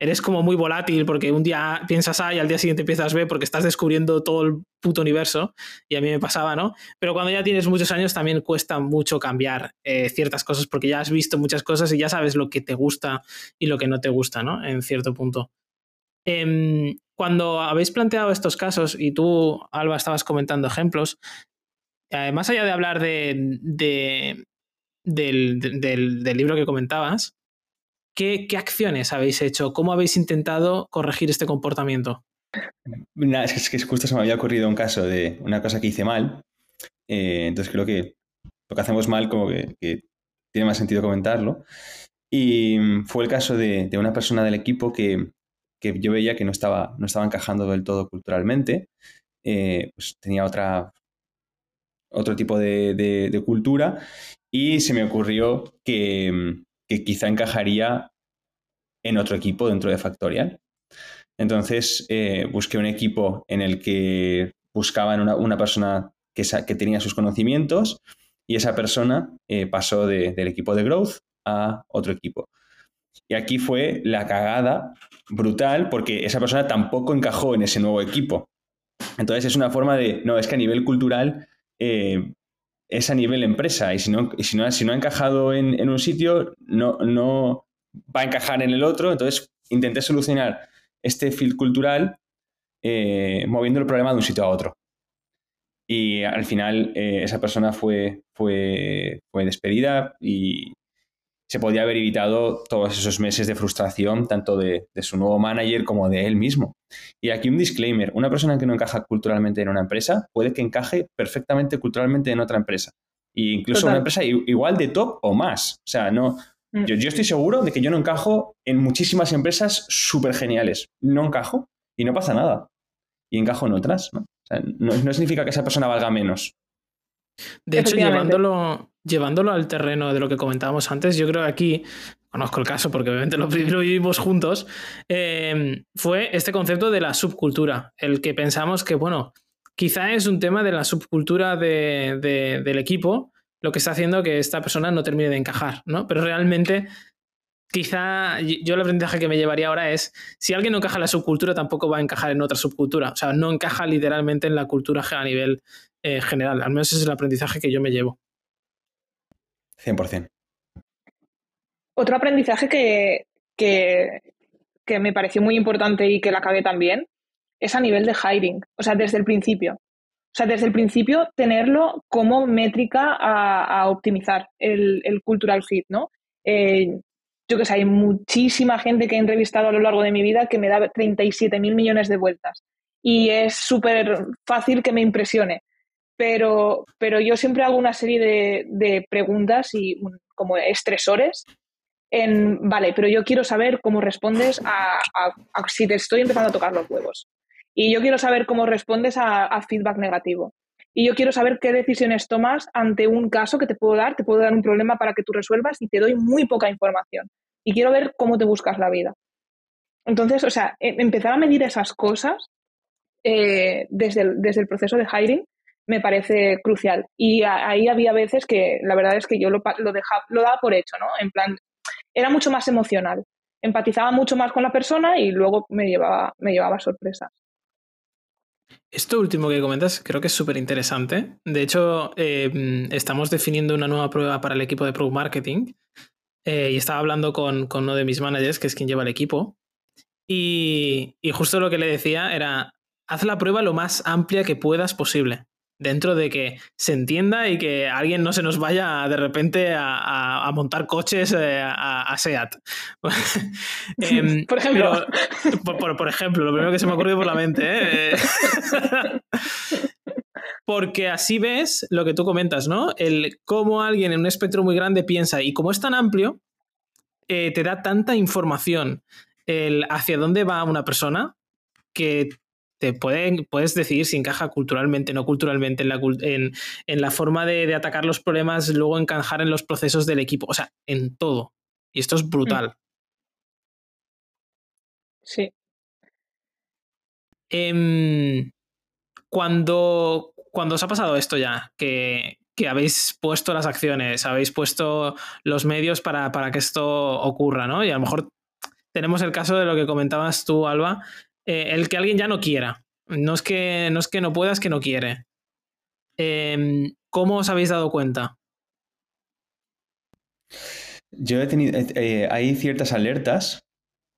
eres como muy volátil porque un día piensas A y al día siguiente empiezas B porque estás descubriendo todo el puto universo y a mí me pasaba, ¿no? Pero cuando ya tienes muchos años también cuesta mucho cambiar eh, ciertas cosas porque ya has visto muchas cosas y ya sabes lo que te gusta y lo que no te gusta, ¿no? En cierto punto. Em, cuando habéis planteado estos casos y tú, Alba, estabas comentando ejemplos, eh, más allá de hablar de, del libro que comentabas, ¿Qué, acciones habéis hecho? ¿Cómo habéis intentado corregir este comportamiento? es que justo se me había ocurrido un caso de una cosa que hice mal. Eh, entonces creo que lo que hacemos mal como que, tiene más sentido comentarlo. Y fue el caso de, una persona del equipo que, yo veía que no estaba, no estaba encajando del todo culturalmente. Eh, pues tenía otra, otro tipo de, cultura y se me ocurrió que, que quizá encajaría en otro equipo dentro de Factorial. Entonces eh, busqué un equipo en el que buscaban una, persona que, que, tenía sus conocimientos y esa persona eh, pasó del equipo de Growth a otro equipo. Y aquí fue la cagada brutal porque esa persona tampoco encajó en ese nuevo equipo. Entonces es una forma de, no, es que a nivel cultural eh, es a nivel empresa y si no, si no, si no ha encajado en, un sitio, no, no va a encajar en el otro. Entonces intenté solucionar este field cultural eh, moviendo el problema de un sitio a otro. Y al final eh, esa persona fue, fue, fue despedida y, se podía haber evitado todos esos meses de frustración, tanto de, su nuevo manager como de él mismo. Y aquí un disclaimer, una persona que no encaja culturalmente en una empresa puede que encaje perfectamente culturalmente en otra empresa. E incluso una empresa igual de top o más. O sea, no, mm. yo, estoy seguro de que yo no encajo en muchísimas empresas súper geniales. No encajo y no pasa nada. Y encajo en otras, ¿no? no significa que esa persona valga menos. De hecho, llevándolo, llevándolo al terreno de lo que comentábamos antes, yo creo que aquí, conozco el caso porque obviamente lo, vivimos juntos, em, fue este concepto de la subcultura, el que pensamos que, bueno, quizá es un tema de la subcultura del equipo lo que está haciendo que esta persona no termine de encajar, ¿no? Pero realmente quizá yo el aprendizaje que me llevaría ahora es, si alguien no encaja en la subcultura, tampoco va a encajar en otra subcultura. O sea, no encaja literalmente en la cultura a nivel eh, general. Al menos ese es el aprendizaje que yo me llevo. 100%. Otro aprendizaje que, que, me pareció muy importante y que la acabé también es a nivel de hiring, o sea, desde el principio. O sea, desde el principio tenerlo como métrica a, optimizar el, cultural fit, ¿no? Eh, yo que sé, hay muchísima gente que he entrevistado a lo largo de mi vida que me da 37 mil millones de vueltas. Y es súper fácil que me impresione pero, pero yo siempre hago una serie de, preguntas y como estresores en, vale, pero yo quiero saber cómo respondes a, si te estoy empezando a tocar los huevos. Y yo quiero saber cómo respondes a, feedback negativo. Y yo quiero saber qué decisiones tomas ante un caso que te puedo dar, te puedo dar un problema para que tú resuelvas y te doy muy poca información. Y quiero ver cómo te buscas la vida. Entonces, o sea, e, empezar a medir esas cosas eh, desde, desde el proceso de hiring me parece crucial. Y ahí había veces que la verdad es que yo lo, lo, dejaba, lo daba por hecho, ¿no? En plan, era mucho más emocional. Empatizaba mucho más con la persona y luego me llevaba, me llevaba sorpresas. Esto último que comentas creo que es súper interesante. De hecho, em, estamos definiendo una nueva prueba para el equipo de Pro Marketing eh, y estaba hablando con, con, uno de mis managers, que es quien lleva el equipo. Y, y justo lo que le decía era, haz la prueba lo más amplia que puedas posible dentro de que se entienda y que alguien no se nos vaya de repente a, montar coches eh, a, SEAT. Em, por ejemplo. por, ejemplo, lo primero que se me ha ocurrido por la mente. ¿eh? Porque así ves lo que tú comentas, ¿no? El cómo alguien en un espectro muy grande piensa y como es tan amplio, eh, te da tanta información el hacia dónde va una persona que te puedes decidir si encaja culturalmente, no culturalmente, en la, en, la forma de, atacar los problemas, luego encajar en los procesos del equipo, o sea, en todo. Y esto es brutal. Mm. Sí. Em, cuando, cuando os ha pasado esto ya, que, habéis puesto las acciones, habéis puesto los medios para, para, que esto ocurra, ¿no? Y a lo mejor tenemos el caso de lo que comentabas tú, Alba, eh, el que alguien ya no quiera. No es que no, es que no pueda, es que no quiere. Em, ¿Cómo os habéis dado cuenta? Yo he tenido, eh, hay ciertas alertas,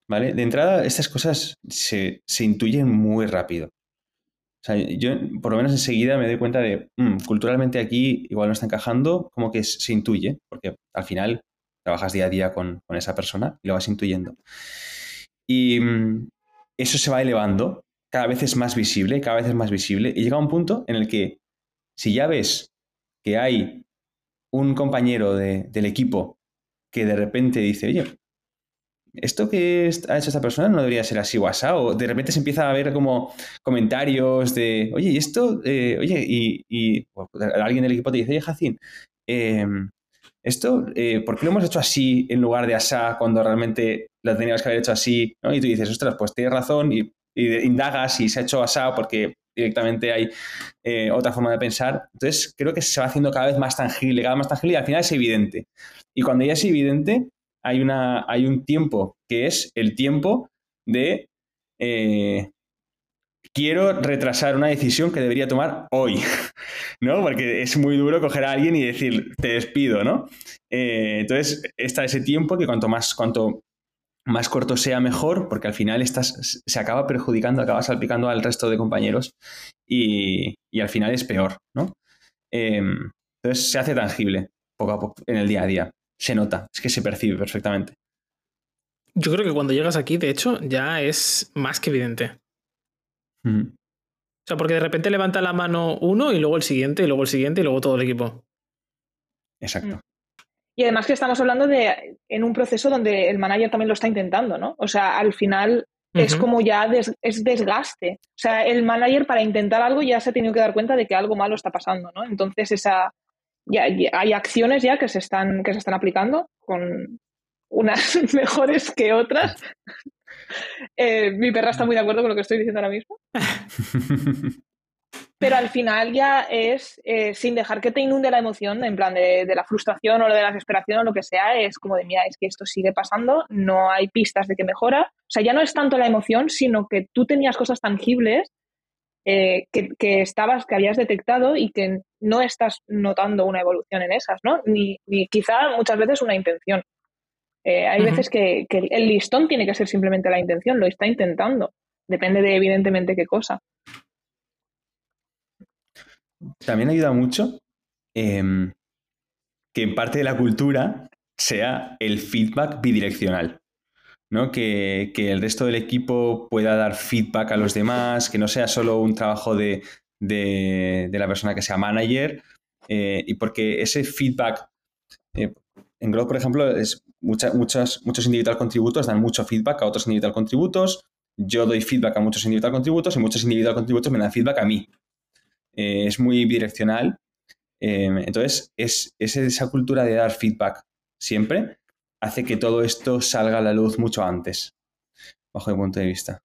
¿vale? De entrada, estas cosas se, intuyen muy rápido. O sea, yo por lo menos enseguida me doy cuenta de, mm, culturalmente aquí igual no está encajando, como que se intuye, porque al final trabajas día a día con, esa persona y lo vas intuyendo. Y mm, eso se va elevando, cada vez es más visible, cada vez es más visible, y llega un punto en el que si ya ves que hay un compañero del equipo que de repente dice, oye, esto que ha hecho esta persona no debería ser así o o de repente se empieza a ver como comentarios de, oye, y esto, eh, oye, y, alguien del equipo te dice, oye, Jacín, em, esto, eh, ¿por qué lo hemos hecho así en lugar de asá cuando realmente lo teníamos que haber hecho así? Y tú dices, ostras, pues tienes razón y, indagas y se ha hecho asá porque directamente hay eh, otra forma de pensar. Entonces, creo que se va haciendo cada vez más tangible, cada vez más tangible y al final es evidente. Y cuando ya es evidente, hay, una, hay un tiempo que es el tiempo de eh, quiero retrasar una decisión que debería tomar hoy, ¿no? Porque es muy duro coger a alguien y decir, te despido, ¿no? Eh, entonces, está ese tiempo que cuanto más, cuanto más corto sea mejor, porque al final estás, se acaba perjudicando, acaba salpicando al resto de compañeros y, al final es peor, ¿no? Em, entonces se hace tangible poco a poco en el día a día. Se nota, es que se percibe perfectamente. Yo creo que cuando llegas aquí, de hecho, ya es más que evidente. O sea, porque de repente levanta la mano uno y luego el siguiente, y luego el siguiente, y luego todo el equipo. Exacto. Y además que estamos hablando de en un proceso donde el manager también lo está intentando, ¿no? O sea, al final es como ya es desgaste. O sea, el manager para intentar algo ya se ha tenido que dar cuenta de que algo malo está pasando, ¿no? Entonces esa ya, hay acciones ya que se están que se están aplicando con unas mejores que otras. Eh, mi perra está muy de acuerdo con lo que estoy diciendo ahora mismo. Pero al final ya es, eh, sin dejar que te inunde la emoción, en plan de, la frustración o de la desesperación o lo que sea, es como de, mira, es que esto sigue pasando, no hay pistas de que mejora. O sea, ya no es tanto la emoción, sino que tú tenías cosas tangibles eh, que, estabas, que habías detectado y que no estás notando una evolución en esas, ¿no? Ni, quizá muchas veces una intención. Eh, hay veces que, que, el listón tiene que ser simplemente la intención, lo está intentando. Depende de evidentemente qué cosa. También ayuda mucho em, que en parte de la cultura sea el feedback bidireccional. ¿no? Que, el resto del equipo pueda dar feedback a los demás, que no sea solo un trabajo de, la persona que sea manager, eh, y porque ese feedback, eh, en Globo, por ejemplo, es muchos individual contributos dan mucho feedback a otros individual contributos, yo doy feedback a muchos individual contributos y muchos individual contributos me dan feedback a mí. Eh, es muy bidireccional. Eh, entonces, es, esa cultura de dar feedback siempre hace que todo esto salga a la luz mucho antes, bajo mi punto de vista.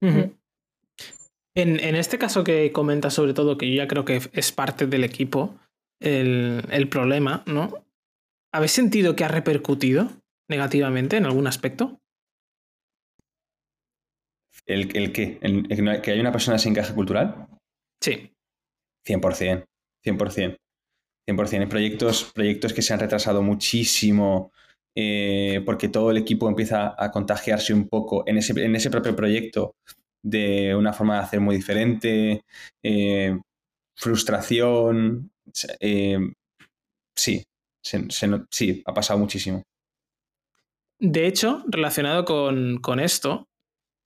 en, este caso que comentas sobre todo, que yo ya creo que es parte del equipo, el, problema, ¿no? ¿Habéis sentido que ha repercutido negativamente en algún aspecto? ¿El, el qué? ¿Que hay una persona sin encaje cultural? Sí. 100%, 100%. 100%. En proyectos, proyectos que se han retrasado muchísimo eh, porque todo el equipo empieza a contagiarse un poco en ese, en ese propio proyecto de una forma de hacer muy diferente, eh, frustración. Eh, sí, sí, ha pasado muchísimo. De hecho, relacionado con, con esto,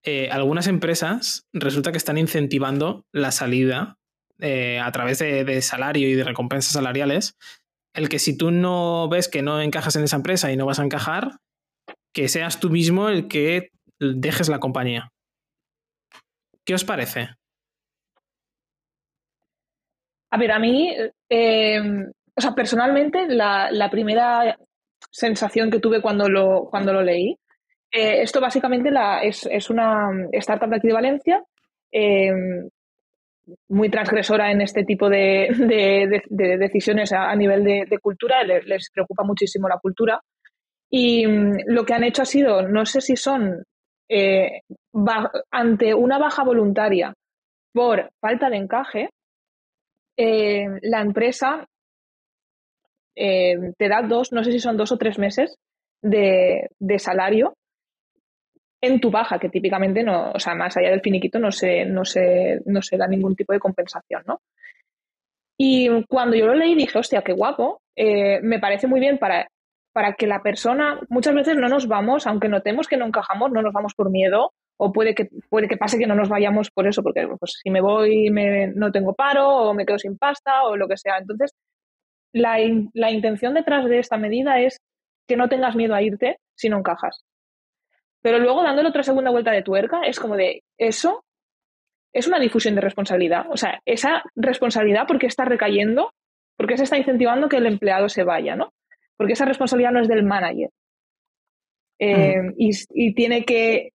eh, algunas empresas resulta que están incentivando la salida eh, a través de, salario y de recompensas salariales. El que si tú no ves que no encajas en esa empresa y no vas a encajar, que seas tú mismo el que dejes la compañía. ¿Qué os parece? A ver, a mí, em, o sea, personalmente, la, la, primera sensación que tuve cuando lo, cuando lo leí eh, esto básicamente es, una startup de aquí de Valencia, em, muy transgresora en este tipo de, decisiones a, nivel de, cultura, les, preocupa muchísimo la cultura. Y mm, lo que han hecho ha sido, no sé si son eh, ante una baja voluntaria por falta de encaje, eh, la empresa te da dos, no sé si son dos o tres meses de, de salario en tu baja, que típicamente no, o sea, más allá del finiquito no se, no se, no se da ningún tipo de compensación, ¿no? Y cuando yo lo leí dije, hostia, qué guapo, eh, me parece muy bien para, para que la persona, muchas veces no nos vamos, aunque notemos que no encajamos, no nos vamos por miedo, o puede que, puede que pase que no nos vayamos por eso, porque pues, si me voy me, no tengo paro, o me quedo sin pasta, o lo que sea. Entonces, la, la intención detrás de esta medida es que no tengas miedo a irte si no encajas. Pero luego dándole otra segunda vuelta de tuerca, es como de eso es una difusión de responsabilidad. O sea, esa responsabilidad, ¿por qué está recayendo? ¿Por qué se está incentivando que el empleado se vaya? ¿no? Porque esa responsabilidad no es del manager. Eh, mm. y, tiene que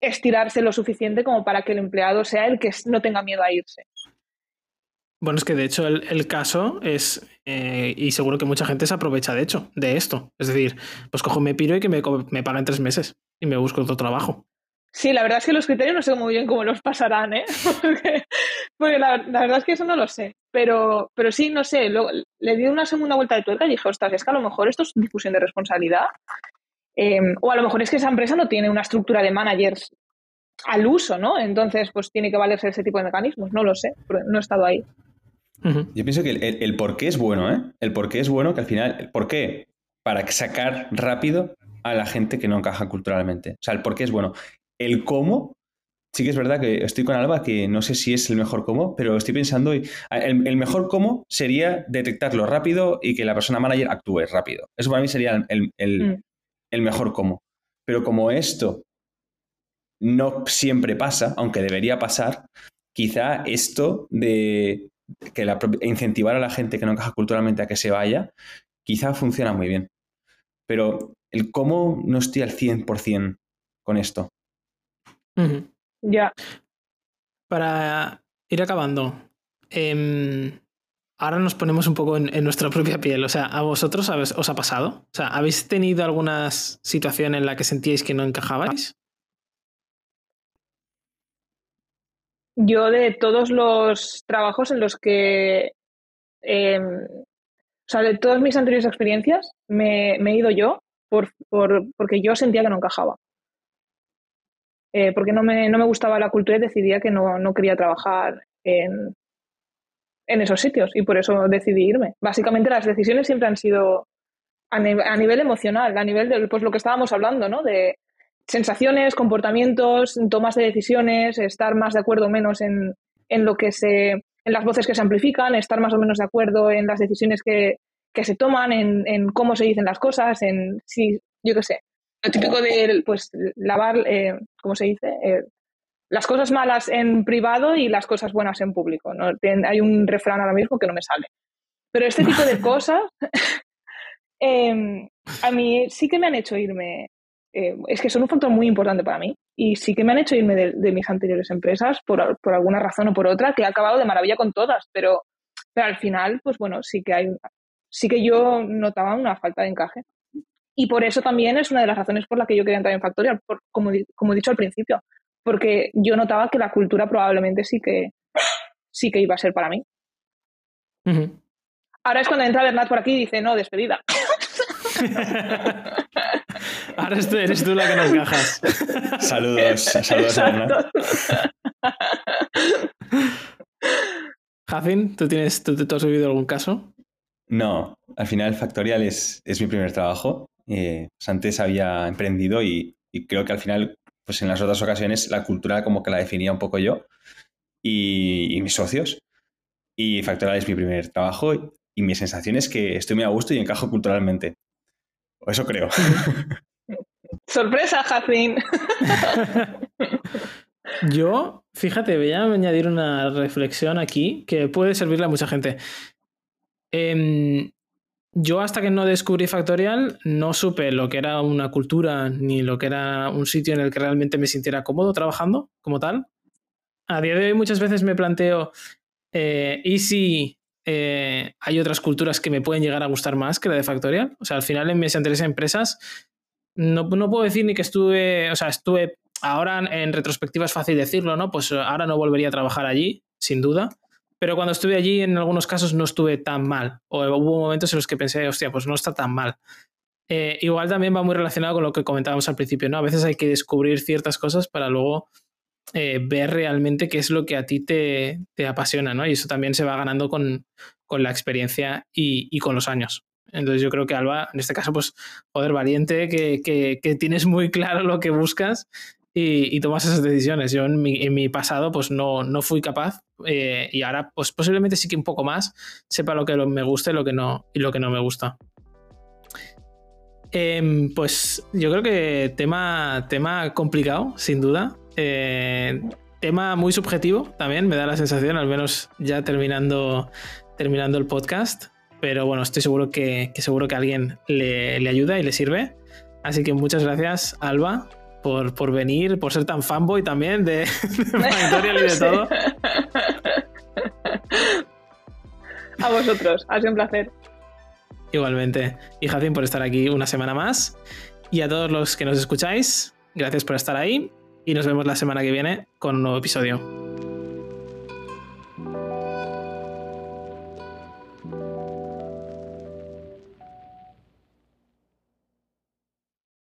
estirarse lo suficiente como para que el empleado sea el que no tenga miedo a irse. Bueno, es que de hecho el, caso es, eh, y seguro que mucha gente se aprovecha de hecho, de esto. Es decir, pues cojo me piro y que me, me pagan tres meses y me busco otro trabajo. Sí, la verdad es que los criterios no sé muy bien cómo los pasarán, ¿eh? porque, la, verdad es que eso no lo sé. Pero, pero sí, no sé, le di una segunda vuelta de tuerca y dije, ostras, es que a lo mejor esto es difusión de responsabilidad. Em, o a lo mejor es que esa empresa no tiene una estructura de managers al uso, ¿no? Entonces, pues tiene que valerse ese tipo de mecanismos. No lo sé, no he estado ahí. Yo pienso que el, el, por qué es bueno, ¿eh? El por qué es bueno que al final, ¿el ¿por qué? Para sacar rápido a la gente que no encaja culturalmente. O sea, el por qué es bueno. El cómo, sí que es verdad que estoy con Alba, que no sé si es el mejor cómo, pero estoy pensando, el, el mejor cómo sería detectarlo rápido y que la persona manager actúe rápido. Eso para mí sería el, el mm. mejor cómo. Pero como esto no siempre pasa, aunque debería pasar, quizá esto de que incentivar a la gente que no encaja culturalmente a que se vaya, quizá funciona muy bien. Pero el cómo no estoy al 100% con esto. Ya. Para ir acabando, em, ahora nos ponemos un poco en, nuestra propia piel. O sea, ¿a vosotros os ha pasado? O sea, ¿habéis tenido alguna situación en la que sentíais que no encajabais? Yo de todos los trabajos en los que, em, o sea, de todas mis anteriores experiencias, me, he ido yo por, porque yo sentía que no encajaba. Eh, porque no me, no me, gustaba la cultura y decidía que no, no quería trabajar en, en, esos sitios y por eso decidí irme. Básicamente las decisiones siempre han sido a, a nivel emocional, a nivel de pues, lo que estábamos hablando, ¿no? De, sensaciones, comportamientos, tomas de decisiones, estar más de acuerdo o menos en, en, lo que se, en las voces que se amplifican, estar más o menos de acuerdo en las decisiones que, que se toman, en, en, cómo se dicen las cosas, en si, yo qué sé, lo típico de pues lavar, eh, ¿cómo se dice? Eh, las cosas malas en privado y las cosas buenas en público. ¿no? Hay un refrán ahora mismo que no me sale. Pero este tipo de cosas eh, a mí sí que me han hecho irme, eh, es que son un factor muy importante para mí. Y sí que me han hecho irme de, mis anteriores empresas por, alguna razón o por otra, que he acabado de maravilla con todas, pero, pero al final, pues bueno, sí que hay sí que yo notaba una falta de encaje. Y por eso también es una de las razones por las que yo quería entrar en Factorial, como, como he dicho al principio, porque yo notaba que la cultura probablemente sí que, sí que iba a ser para mí. Ahora es cuando entra Bernat por aquí y dice, no, despedida. Ahora eres tú la que nos encajas. Saludos, saludos a Jacin, ¿tú, tienes, tú, has vivido algún caso? No, al final Factorial es, es mi primer trabajo. Eh, pues antes había emprendido y, creo que al final, pues en las otras ocasiones, la cultura como que la definía un poco yo y, y mis socios. Y Factorial es mi primer trabajo y mi sensación es que estoy muy a gusto y encajo culturalmente. O eso creo. Sorpresa, Jacin. Yo, fíjate, voy a añadir una reflexión aquí que puede servirle a mucha gente. Em, yo hasta que no descubrí Factorial no supe lo que era una cultura ni lo que era un sitio en el que realmente me sintiera cómodo trabajando como tal. A día de hoy muchas veces me planteo, eh, ¿y si eh, hay otras culturas que me pueden llegar a gustar más que la de Factorial. O sea, al final en mis anteriores empresas no, no puedo decir ni que estuve, o sea, estuve, ahora en retrospectiva es fácil decirlo, ¿no? Pues ahora no volvería a trabajar allí, sin duda. Pero cuando estuve allí, en algunos casos no estuve tan mal. O hubo momentos en los que pensé, hostia, pues no está tan mal. Eh, igual también va muy relacionado con lo que comentábamos al principio, ¿no? A veces hay que descubrir ciertas cosas para luego eh, ver realmente qué es lo que a ti te, apasiona, ¿no? Y eso también se va ganando con, la experiencia y, con los años. Entonces yo creo que Alba, en este caso, pues, poder valiente, que, tienes muy claro lo que buscas y, tomas esas decisiones. Yo en mi, pasado, pues no, no fui capaz eh, y ahora, pues posiblemente sí que un poco más sepa lo que me gusta y lo que no, y lo que no me gusta. Em, pues yo creo que tema, tema complicado, sin duda. Eh, tema muy subjetivo también, me da la sensación, al menos ya terminando, terminando el podcast. Pero bueno, estoy seguro que, seguro que alguien le, ayuda y le sirve. Así que muchas gracias, Alba, por, por venir, por ser tan fanboy también de, de y de todo. A vosotros, ha sido un placer. Igualmente. Y Jacín por estar aquí una semana más. Y a todos los que nos escucháis, gracias por estar ahí y nos vemos la semana que viene con un nuevo episodio.